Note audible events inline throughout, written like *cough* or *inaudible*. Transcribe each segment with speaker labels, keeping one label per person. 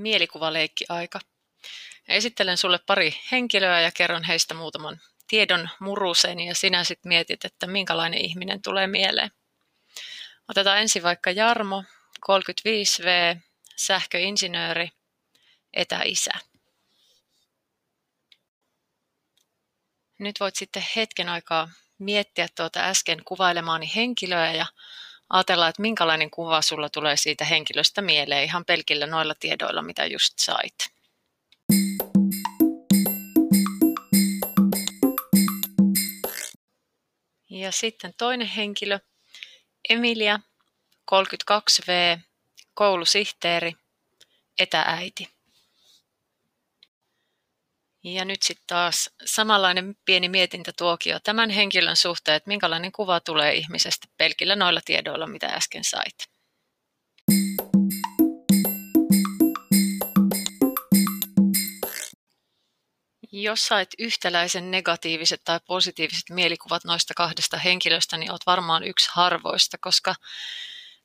Speaker 1: mielikuvaleikki-aika. Esittelen sulle pari henkilöä ja kerron heistä muutaman tiedon murusen ja sinä sitten mietit, että minkälainen ihminen tulee mieleen. Otetaan ensin vaikka Jarmo, 35V, sähköinsinööri, etäisä. Nyt voit sitten hetken aikaa miettiä tuota äsken kuvailemaani henkilöä ja ajatella, että minkälainen kuva sulla tulee siitä henkilöstä mieleen ihan pelkillä noilla tiedoilla, mitä just sait. Ja sitten toinen henkilö, Emilia, 32V, koulusihteeri, etääiti. Ja nyt sitten taas samanlainen pieni mietintätuokio tämän henkilön suhteen, että minkälainen kuva tulee ihmisestä pelkillä noilla tiedoilla, mitä äsken sait. Jos sait yhtäläisen negatiiviset tai positiiviset mielikuvat noista kahdesta henkilöstä, niin olet varmaan yksi harvoista, koska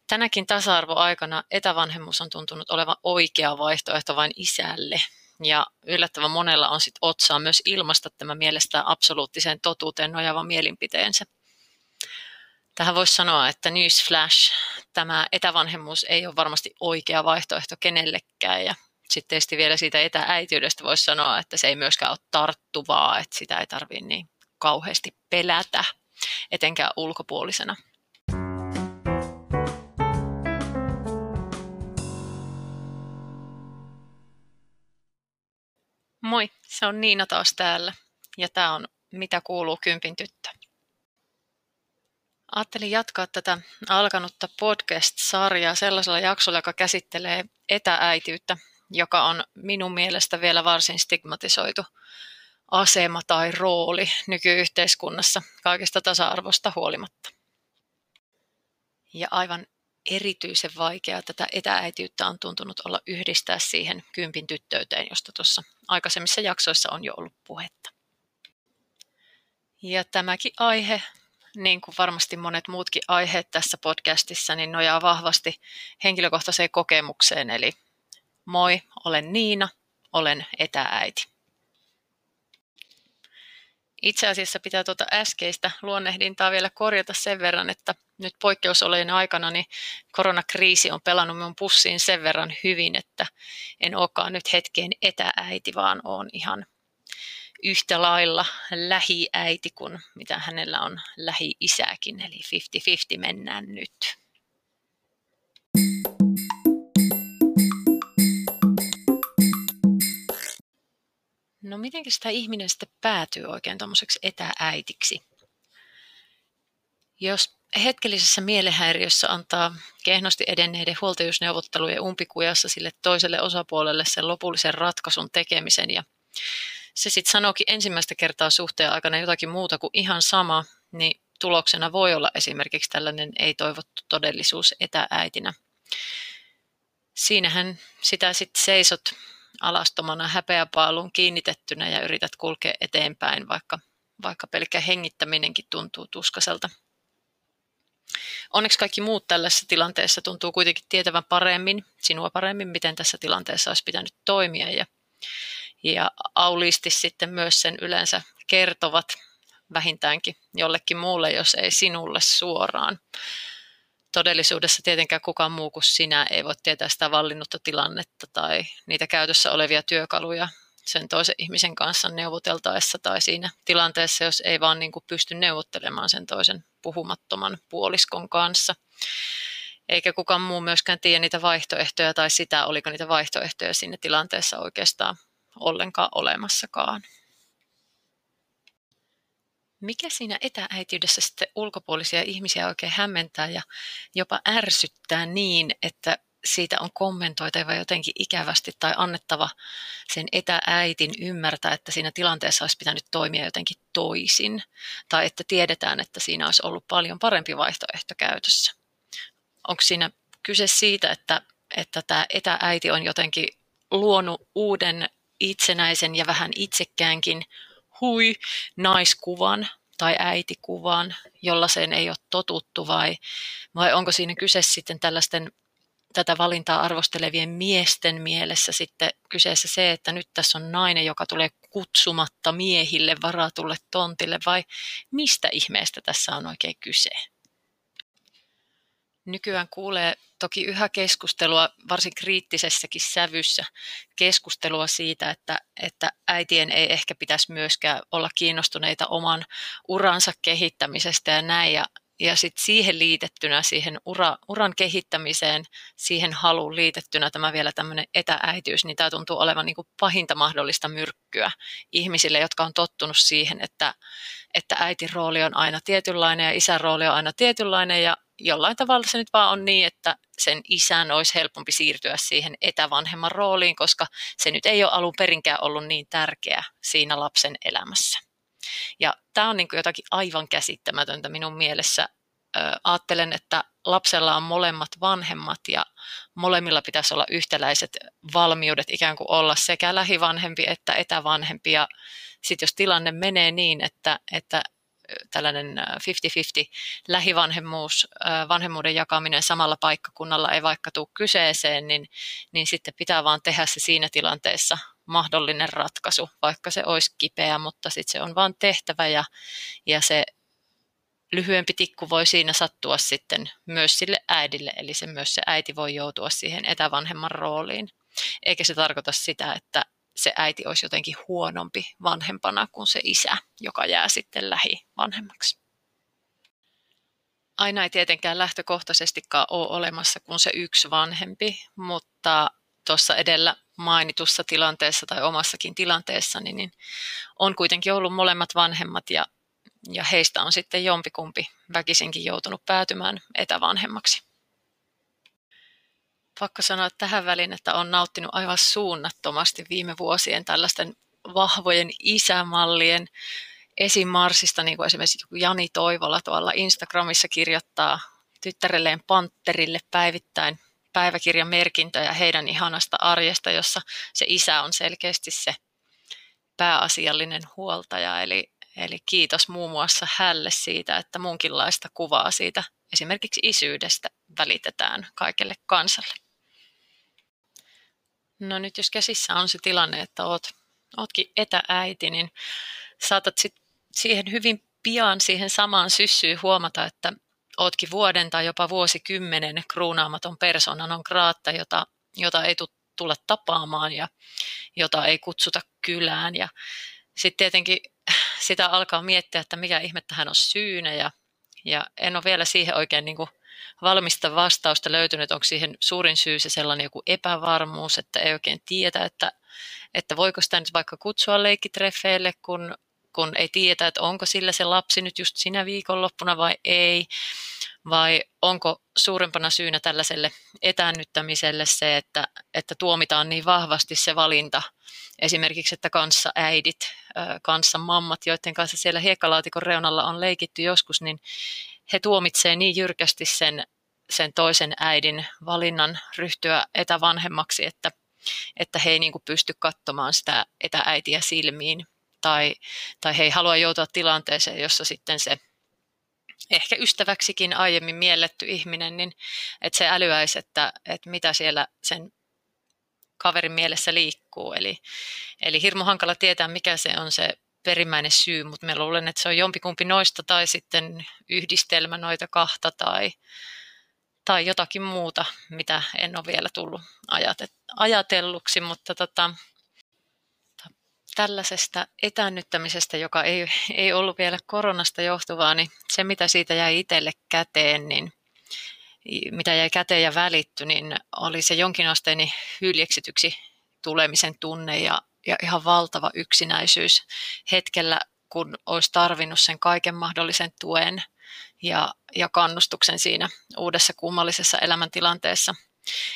Speaker 1: tänäkin tasa-arvoaikana etävanhemmuus on tuntunut olevan oikea vaihtoehto vain isälle – ja yllättävän monella on sit otsaa myös ilmaista tämä mielestään absoluuttiseen totuuteen nojava mielipiteensä. Tähän voisi sanoa, että newsflash, tämä etävanhemmuus ei ole varmasti oikea vaihtoehto kenellekään. Ja sitten tietysti vielä siitä etääitiydestä voisi sanoa, että se ei myöskään ole tarttuvaa, että sitä ei tarvitse niin kauheasti pelätä, etenkään ulkopuolisena. Moi, se on Niina taas täällä ja tämä on Mitä kuuluu kympin tyttö. Ajattelin jatkaa tätä alkanutta podcast-sarjaa sellaisella jaksolla, joka käsittelee etääitiyttä, joka on minun mielestä vielä varsin stigmatisoitu asema tai rooli nykyyhteiskunnassa kaikesta tasa-arvosta huolimatta. Ja aivan erityisen vaikeaa tätä etääitiyttä on tuntunut olla yhdistää siihen kympin tyttöyteen, josta tuossa aikaisemmissa jaksoissa on jo ollut puhetta. Ja tämäkin aihe, niin kuin varmasti monet muutkin aiheet tässä podcastissa, niin nojaa vahvasti henkilökohtaiseen kokemukseen. Eli moi, olen Niina, olen etäääiti. Itse asiassa pitää tuota äskeistä luonnehdintaa vielä korjata sen verran, että nyt poikkeusolojen aikana niin koronakriisi on pelannut minun pussiin sen verran hyvin, että en olekaan nyt hetkeen etääiti, vaan olen ihan yhtä lailla lähiäiti kuin mitä hänellä on lähi-isäkin, eli 50-50 mennään nyt. No miten sitä ihminen sitten päätyy oikein tuommoiseksi etääitiksi? Jos hetkellisessä mielenhäiriössä antaa kehnosti edenneiden huoltajuusneuvottelujen umpikujassa sille toiselle osapuolelle sen lopullisen ratkaisun tekemisen ja se sitten sanoikin ensimmäistä kertaa suhteen aikana jotakin muuta kuin ihan sama, niin tuloksena voi olla esimerkiksi tällainen ei-toivottu todellisuus etääitinä. Siinähän sitä sitten seisot alastomana häpeäpaaluun kiinnitettynä ja yrität kulkea eteenpäin, vaikka, vaikka pelkkä hengittäminenkin tuntuu tuskaselta. Onneksi kaikki muut tällaisessa tilanteessa tuntuu kuitenkin tietävän paremmin, sinua paremmin, miten tässä tilanteessa olisi pitänyt toimia. Ja, ja auliisti sitten myös sen yleensä kertovat vähintäänkin jollekin muulle, jos ei sinulle suoraan. Todellisuudessa tietenkään kukaan muu kuin sinä ei voi tietää sitä vallinnutta tilannetta tai niitä käytössä olevia työkaluja sen toisen ihmisen kanssa neuvoteltaessa tai siinä tilanteessa, jos ei vaan niin kuin pysty neuvottelemaan sen toisen puhumattoman puoliskon kanssa. Eikä kukaan muu myöskään tiedä niitä vaihtoehtoja tai sitä, oliko niitä vaihtoehtoja siinä tilanteessa oikeastaan ollenkaan olemassakaan. Mikä siinä etääitiydessä sitten ulkopuolisia ihmisiä oikein hämmentää ja jopa ärsyttää niin, että siitä on kommentoitava jotenkin ikävästi tai annettava sen etääitin ymmärtää, että siinä tilanteessa olisi pitänyt toimia jotenkin toisin. Tai että tiedetään, että siinä olisi ollut paljon parempi vaihtoehto käytössä. Onko siinä kyse siitä, että, että tämä etääiti on jotenkin luonut uuden itsenäisen ja vähän itsekäänkin hui naiskuvan tai äitikuvan, jolla sen ei ole totuttu vai, vai onko siinä kyse sitten tällaisten tätä valintaa arvostelevien miesten mielessä sitten kyseessä se, että nyt tässä on nainen, joka tulee kutsumatta miehille varatulle tontille, vai mistä ihmeestä tässä on oikein kyse? Nykyään kuulee toki yhä keskustelua, varsin kriittisessäkin sävyssä, keskustelua siitä, että, että äitien ei ehkä pitäisi myöskään olla kiinnostuneita oman uransa kehittämisestä ja näin. Ja, ja sitten siihen liitettynä, siihen ura, uran kehittämiseen, siihen haluun liitettynä tämä vielä tämmöinen etääitiys, niin tämä tuntuu olevan niin kuin pahinta mahdollista myrkkyä ihmisille, jotka on tottunut siihen, että, että äitin rooli on aina tietynlainen ja isän rooli on aina tietynlainen ja jollain tavalla se nyt vaan on niin, että sen isän olisi helpompi siirtyä siihen etävanhemman rooliin, koska se nyt ei ole alun perinkään ollut niin tärkeä siinä lapsen elämässä. Ja tämä on niin kuin jotakin aivan käsittämätöntä minun mielessä. Ajattelen, että lapsella on molemmat vanhemmat ja molemmilla pitäisi olla yhtäläiset valmiudet ikään kuin olla sekä lähivanhempi että etävanhempi. Ja sitten jos tilanne menee niin, että, että tällainen 50-50 lähivanhemmuus, vanhemmuuden jakaminen samalla paikkakunnalla ei vaikka tule kyseeseen, niin, niin sitten pitää vaan tehdä se siinä tilanteessa mahdollinen ratkaisu, vaikka se olisi kipeä, mutta sitten se on vaan tehtävä ja, ja se lyhyempi tikku voi siinä sattua sitten myös sille äidille, eli se myös se äiti voi joutua siihen etävanhemman rooliin. Eikä se tarkoita sitä, että se äiti olisi jotenkin huonompi vanhempana kuin se isä, joka jää sitten lähivanhemmaksi. Aina ei tietenkään lähtökohtaisestikaan ole olemassa kuin se yksi vanhempi, mutta tuossa edellä mainitussa tilanteessa tai omassakin tilanteessa, niin on kuitenkin ollut molemmat vanhemmat ja, ja heistä on sitten jompikumpi väkisinkin joutunut päätymään etävanhemmaksi pakko sanoa tähän väliin, että on nauttinut aivan suunnattomasti viime vuosien tällaisten vahvojen isämallien esimarsista, niin kuin esimerkiksi Jani Toivola tuolla Instagramissa kirjoittaa tyttärelleen Panterille päivittäin päiväkirjamerkintöjä heidän ihanasta arjesta, jossa se isä on selkeästi se pääasiallinen huoltaja. Eli, eli kiitos muun muassa hälle siitä, että munkinlaista kuvaa siitä esimerkiksi isyydestä välitetään kaikelle kansalle. No nyt jos käsissä on se tilanne, että oot, ootkin etääiti, niin saatat sit siihen hyvin pian siihen samaan syssyyn huomata, että ootkin vuoden tai jopa vuosikymmenen kruunaamaton persoonan on kraatta, jota, jota ei tulla tapaamaan ja jota ei kutsuta kylään. Ja sitten tietenkin sitä alkaa miettiä, että mikä ihme tähän on syynä ja, ja en ole vielä siihen oikein niin kuin valmista vastausta löytynyt, onko siihen suurin syy se sellainen joku epävarmuus, että ei oikein tiedä, että, että voiko sitä nyt vaikka kutsua leikkitreffeille, kun, kun ei tiedä, että onko sillä se lapsi nyt just sinä viikonloppuna vai ei, vai onko suurimpana syynä tällaiselle etäännyttämiselle se, että, että tuomitaan niin vahvasti se valinta, esimerkiksi, että kanssa äidit, kanssa mammat, joiden kanssa siellä hiekkalaatikon reunalla on leikitty joskus, niin he tuomitsee niin jyrkästi sen, sen toisen äidin valinnan ryhtyä etävanhemmaksi, että, että he ei niin kuin pysty katsomaan sitä etääitiä silmiin tai, tai he ei halua joutua tilanteeseen, jossa sitten se ehkä ystäväksikin aiemmin mielletty ihminen, niin että se älyäisi, että, että mitä siellä sen kaverin mielessä liikkuu. Eli, eli hirmu hankala tietää, mikä se on se perimmäinen syy, mutta mä luulen, että se on jompikumpi noista tai sitten yhdistelmä noita kahta tai, tai jotakin muuta, mitä en ole vielä tullut ajatelluksi, mutta tota, tällaisesta etännyttämisestä, joka ei, ei ollut vielä koronasta johtuvaa, niin se mitä siitä jäi itselle käteen, niin mitä jäi käteen ja välitty, niin oli se jonkinasteinen hyljeksityksi tulemisen tunne ja ja ihan valtava yksinäisyys hetkellä, kun olisi tarvinnut sen kaiken mahdollisen tuen ja, ja kannustuksen siinä uudessa kummallisessa elämäntilanteessa.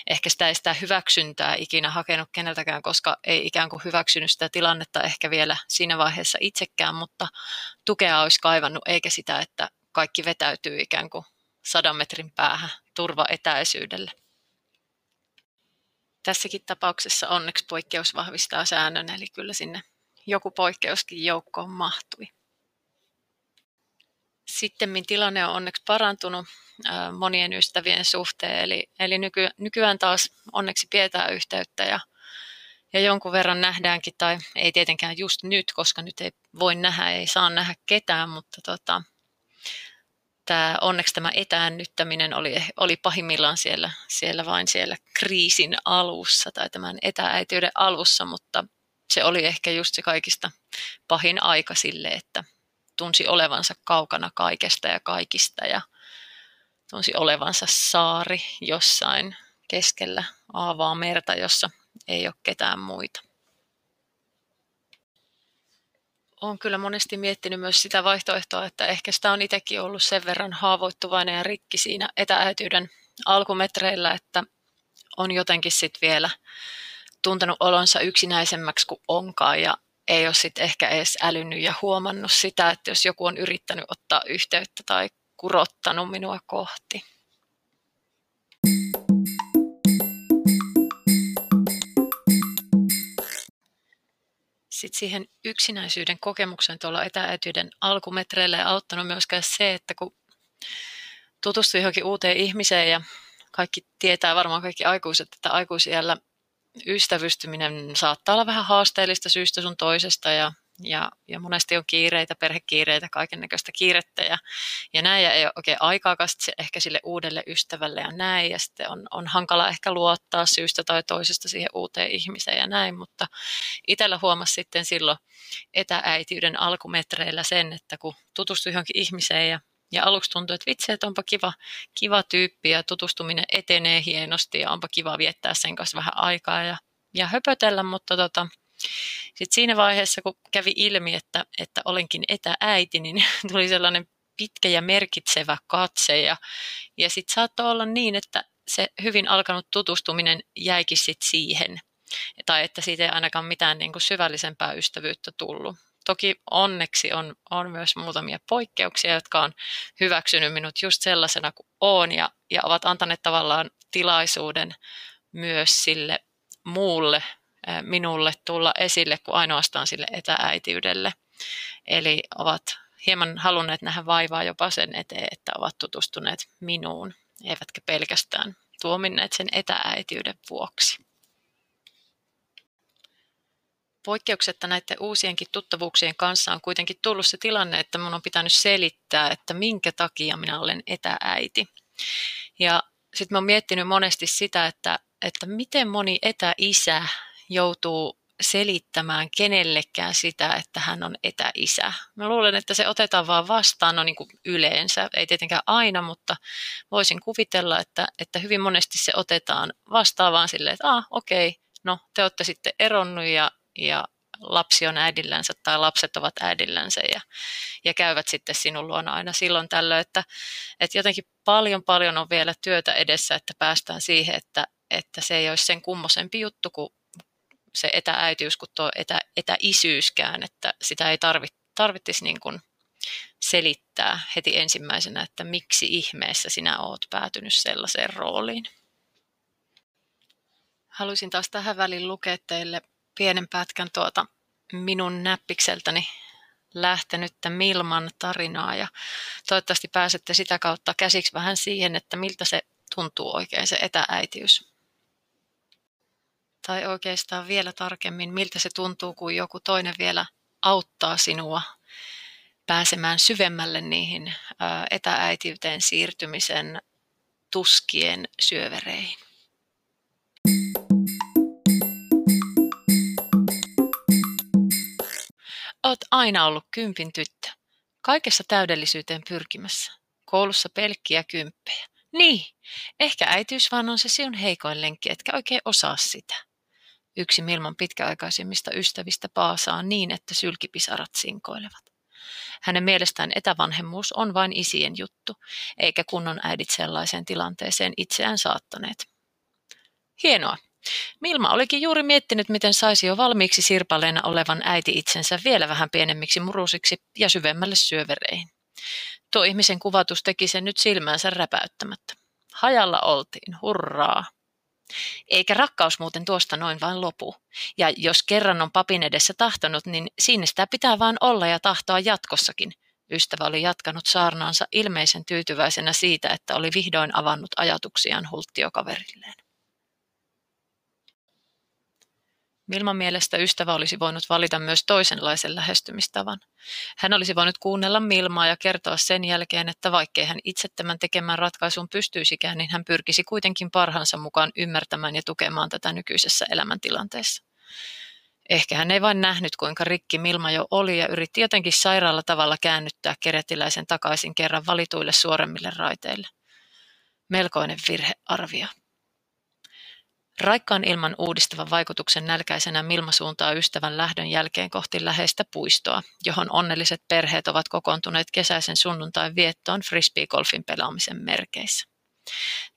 Speaker 1: Ehkä sitä ei sitä hyväksyntää ikinä hakenut keneltäkään, koska ei ikään kuin hyväksynyt sitä tilannetta ehkä vielä siinä vaiheessa itsekään, mutta tukea olisi kaivannut, eikä sitä, että kaikki vetäytyy ikään kuin sadan metrin päähän turvaetäisyydelle. Tässäkin tapauksessa onneksi poikkeus vahvistaa säännön, eli kyllä sinne joku poikkeuskin joukkoon mahtui. Sitten tilanne on onneksi parantunut monien ystävien suhteen, eli, eli nyky, nykyään taas onneksi pidetään yhteyttä ja, ja jonkun verran nähdäänkin, tai ei tietenkään just nyt, koska nyt ei voi nähdä, ei saa nähdä ketään, mutta tota, tämä, onneksi tämä etäännyttäminen oli, oli pahimmillaan siellä, siellä vain siellä kriisin alussa tai tämän etääityyden alussa, mutta se oli ehkä just se kaikista pahin aika sille, että tunsi olevansa kaukana kaikesta ja kaikista ja tunsi olevansa saari jossain keskellä aavaa merta, jossa ei ole ketään muita. Olen kyllä monesti miettinyt myös sitä vaihtoehtoa, että ehkä sitä on itsekin ollut sen verran haavoittuvainen ja rikki siinä etääityyden alkumetreillä, että on jotenkin sitten vielä tuntenut olonsa yksinäisemmäksi kuin onkaan ja ei ole sitten ehkä edes älynyt ja huomannut sitä, että jos joku on yrittänyt ottaa yhteyttä tai kurottanut minua kohti. Sitten siihen yksinäisyyden kokemukseen tuolla etääityyden alkumetreillä ei auttanut myöskään se, että kun tutustui johonkin uuteen ihmiseen ja kaikki tietää varmaan kaikki aikuiset, että aikuisiellä ystävystyminen saattaa olla vähän haasteellista syystä sun toisesta ja, ja, ja monesti on kiireitä, perhekiireitä, kaiken näköistä kiirettä ja, ja näin. Ja ei ole oikein aikaakaan ehkä sille uudelle ystävälle ja näin. Ja sitten on, on hankala ehkä luottaa syystä tai toisesta siihen uuteen ihmiseen ja näin, mutta itsellä huomasi sitten silloin etääitiyden alkumetreillä sen, että kun tutustui johonkin ihmiseen ja ja aluksi tuntui, että vitsi, että onpa kiva, kiva tyyppi ja tutustuminen etenee hienosti ja onpa kiva viettää sen kanssa vähän aikaa ja, ja höpötellä, mutta tota, sitten siinä vaiheessa, kun kävi ilmi, että, että olenkin etääiti, niin *laughs* tuli sellainen pitkä ja merkitsevä katse ja, ja sitten saattoi olla niin, että se hyvin alkanut tutustuminen jäikin sitten siihen, tai että siitä ei ainakaan mitään niin kuin syvällisempää ystävyyttä tullut. Toki onneksi on, on myös muutamia poikkeuksia, jotka on hyväksynyt minut just sellaisena kuin olen ja, ja ovat antaneet tavallaan tilaisuuden myös sille muulle minulle tulla esille kuin ainoastaan sille etääitiydelle. Eli ovat hieman halunneet nähdä vaivaa jopa sen eteen, että ovat tutustuneet minuun, eivätkä pelkästään tuominneet sen etääitiyden vuoksi poikkeuksetta näiden uusienkin tuttavuuksien kanssa on kuitenkin tullut se tilanne, että minun on pitänyt selittää, että minkä takia minä olen etääiti. Ja sitten olen miettinyt monesti sitä, että, että miten moni etäisä joutuu selittämään kenellekään sitä, että hän on etäisä. Mä luulen, että se otetaan vaan vastaan no niin kuin yleensä, ei tietenkään aina, mutta voisin kuvitella, että, että hyvin monesti se otetaan vastaan vaan silleen, että ah, okei, okay, no te olette sitten eronnut ja ja lapsi on äidillänsä tai lapset ovat äidillänsä ja, ja käyvät sitten sinun luona aina silloin tällöin, että, että jotenkin paljon paljon on vielä työtä edessä, että päästään siihen, että, että se ei olisi sen kummosempi juttu kuin se etääitiys kuin tuo etä, etäisyyskään, että sitä ei tarvit, tarvittisi niin kuin selittää heti ensimmäisenä, että miksi ihmeessä sinä oot päätynyt sellaiseen rooliin. Haluaisin taas tähän väliin lukea teille pienen pätkän tuota minun näppikseltäni lähtenyttä Milman tarinaa ja toivottavasti pääsette sitä kautta käsiksi vähän siihen, että miltä se tuntuu oikein se etääitiys. Tai oikeastaan vielä tarkemmin, miltä se tuntuu, kun joku toinen vielä auttaa sinua pääsemään syvemmälle niihin etääitiyteen siirtymisen tuskien syövereihin. Oot aina ollut kympin tyttö. Kaikessa täydellisyyteen pyrkimässä. Koulussa pelkkiä kymppejä. Niin, ehkä äitiys vaan on se sinun heikoin lenkki, etkä oikein osaa sitä. Yksi Milman pitkäaikaisimmista ystävistä paasaa niin, että sylkipisarat sinkoilevat. Hänen mielestään etävanhemmuus on vain isien juttu, eikä kunnon äidit sellaiseen tilanteeseen itseään saattaneet. Hienoa, Milma olikin juuri miettinyt, miten saisi jo valmiiksi sirpaleena olevan äiti itsensä vielä vähän pienemmiksi murusiksi ja syvemmälle syövereihin. Tuo ihmisen kuvatus teki sen nyt silmäänsä räpäyttämättä. Hajalla oltiin, hurraa. Eikä rakkaus muuten tuosta noin vain lopu. Ja jos kerran on papin edessä tahtonut, niin siinä sitä pitää vaan olla ja tahtoa jatkossakin. Ystävä oli jatkanut saarnaansa ilmeisen tyytyväisenä siitä, että oli vihdoin avannut ajatuksiaan hulttiokaverilleen. Milman mielestä ystävä olisi voinut valita myös toisenlaisen lähestymistavan. Hän olisi voinut kuunnella Milmaa ja kertoa sen jälkeen, että vaikkei hän itse tämän tekemään ratkaisun pystyisikään, niin hän pyrkisi kuitenkin parhaansa mukaan ymmärtämään ja tukemaan tätä nykyisessä elämäntilanteessa. Ehkä hän ei vain nähnyt, kuinka rikki Milma jo oli ja yritti jotenkin sairaalla tavalla käännyttää keretiläisen takaisin kerran valituille suoremmille raiteille. Melkoinen virhearvio. Raikkaan ilman uudistavan vaikutuksen nälkäisenä Milma suuntaa ystävän lähdön jälkeen kohti läheistä puistoa, johon onnelliset perheet ovat kokoontuneet kesäisen sunnuntain viettoon frisbeegolfin pelaamisen merkeissä.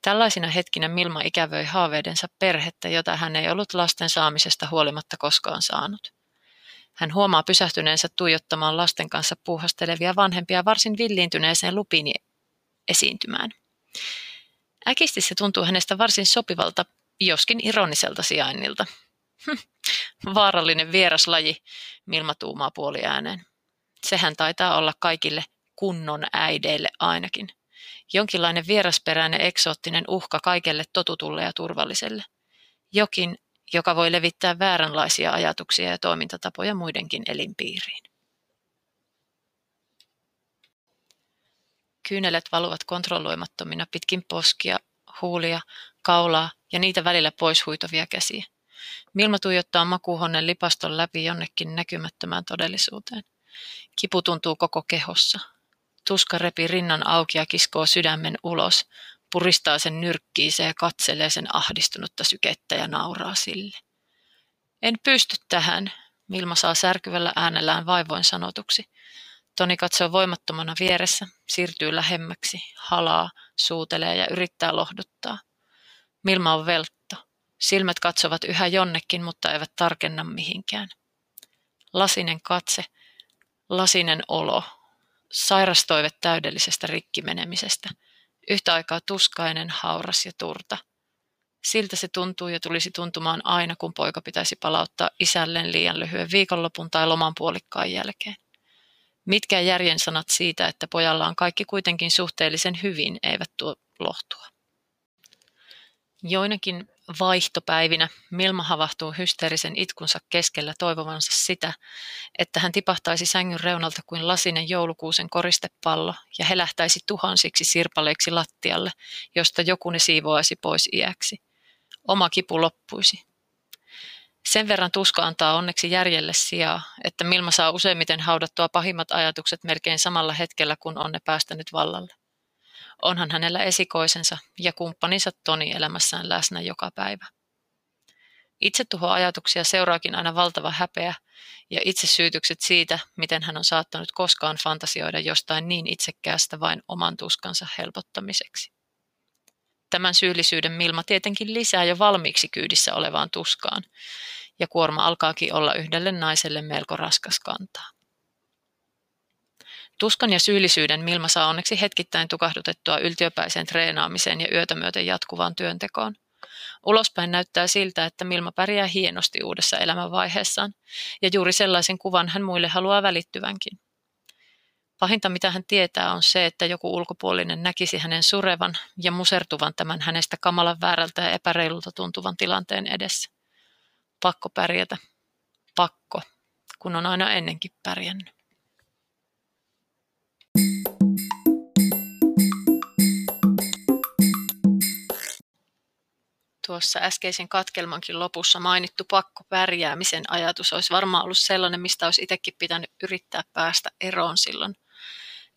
Speaker 1: Tällaisina hetkinä Milma ikävöi haaveidensa perhettä, jota hän ei ollut lasten saamisesta huolimatta koskaan saanut. Hän huomaa pysähtyneensä tuijottamaan lasten kanssa puuhastelevia vanhempia varsin villiintyneeseen lupiini esiintymään. Äkisti se tuntuu hänestä varsin sopivalta joskin ironiselta sijainnilta. *laughs* Vaarallinen vieraslaji, Milma tuumaa puoliääneen. Sehän taitaa olla kaikille kunnon äideille ainakin. Jonkinlainen vierasperäinen eksoottinen uhka kaikelle totutulle ja turvalliselle. Jokin, joka voi levittää vääränlaisia ajatuksia ja toimintatapoja muidenkin elinpiiriin. Kyynelet valuvat kontrolloimattomina pitkin poskia, huulia, kaulaa ja niitä välillä pois huitovia käsiä. Milma tuijottaa makuuhonnen lipaston läpi jonnekin näkymättömään todellisuuteen. Kipu tuntuu koko kehossa. Tuska repi rinnan auki ja kiskoo sydämen ulos, puristaa sen nyrkkiiseen ja katselee sen ahdistunutta sykettä ja nauraa sille. En pysty tähän, Milma saa särkyvällä äänellään vaivoin sanotuksi. Toni katsoo voimattomana vieressä, siirtyy lähemmäksi, halaa, suutelee ja yrittää lohduttaa. Milma on veltto. Silmät katsovat yhä jonnekin, mutta eivät tarkenna mihinkään. Lasinen katse, lasinen olo, sairastoive täydellisestä rikkimenemisestä, yhtä aikaa tuskainen, hauras ja turta. Siltä se tuntuu ja tulisi tuntumaan aina, kun poika pitäisi palauttaa isälleen liian lyhyen viikonlopun tai loman puolikkaan jälkeen. Mitkään järjen sanat siitä, että pojalla on kaikki kuitenkin suhteellisen hyvin, eivät tuo lohtua. Joinakin vaihtopäivinä Milma havahtuu hysteerisen itkunsa keskellä toivovansa sitä, että hän tipahtaisi sängyn reunalta kuin lasinen joulukuusen koristepallo ja helähtäisi tuhansiksi sirpaleiksi lattialle, josta joku ne siivoaisi pois iäksi. Oma kipu loppuisi. Sen verran tuska antaa onneksi järjelle sijaa, että Milma saa useimmiten haudattua pahimmat ajatukset melkein samalla hetkellä, kun on ne päästänyt vallalle. Onhan hänellä esikoisensa ja kumppaninsa Toni elämässään läsnä joka päivä. Itse tuho ajatuksia seuraakin aina valtava häpeä ja itsesyytykset siitä, miten hän on saattanut koskaan fantasioida jostain niin itsekkäästä vain oman tuskansa helpottamiseksi. Tämän syyllisyyden Milma tietenkin lisää jo valmiiksi kyydissä olevaan tuskaan, ja kuorma alkaakin olla yhdelle naiselle melko raskas kantaa. Tuskan ja syyllisyyden Milma saa onneksi hetkittäin tukahdutettua yltiöpäiseen treenaamiseen ja yötä myöten jatkuvaan työntekoon. Ulospäin näyttää siltä, että Milma pärjää hienosti uudessa elämänvaiheessaan, ja juuri sellaisen kuvan hän muille haluaa välittyvänkin. Pahinta, mitä hän tietää, on se, että joku ulkopuolinen näkisi hänen surevan ja musertuvan tämän hänestä kamalan väärältä ja epäreilulta tuntuvan tilanteen edessä. Pakko pärjätä. Pakko, kun on aina ennenkin pärjännyt. Tuossa äskeisen katkelmankin lopussa mainittu pakko pärjäämisen ajatus olisi varmaan ollut sellainen, mistä olisi itsekin pitänyt yrittää päästä eroon silloin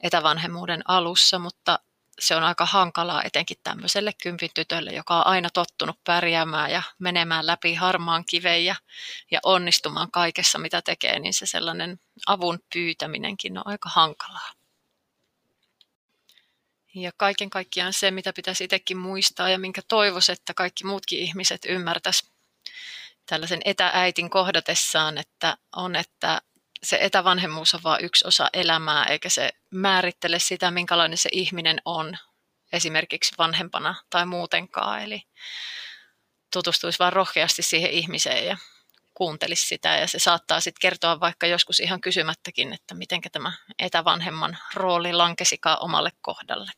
Speaker 1: etävanhemmuuden alussa, mutta se on aika hankalaa etenkin tämmöiselle kympin tytölle, joka on aina tottunut pärjäämään ja menemään läpi harmaan kiveen ja, ja onnistumaan kaikessa, mitä tekee, niin se sellainen avun pyytäminenkin on aika hankalaa. Ja kaiken kaikkiaan se, mitä pitäisi itsekin muistaa ja minkä toivoisi, että kaikki muutkin ihmiset ymmärtäisi tällaisen etääitin kohdatessaan, että on, että se etävanhemmuus on vain yksi osa elämää, eikä se määrittele sitä, minkälainen se ihminen on esimerkiksi vanhempana tai muutenkaan. Eli tutustuisi vain rohkeasti siihen ihmiseen ja kuuntelisi sitä ja se saattaa sitten kertoa vaikka joskus ihan kysymättäkin, että miten tämä etävanhemman rooli lankesikaan omalle kohdalle.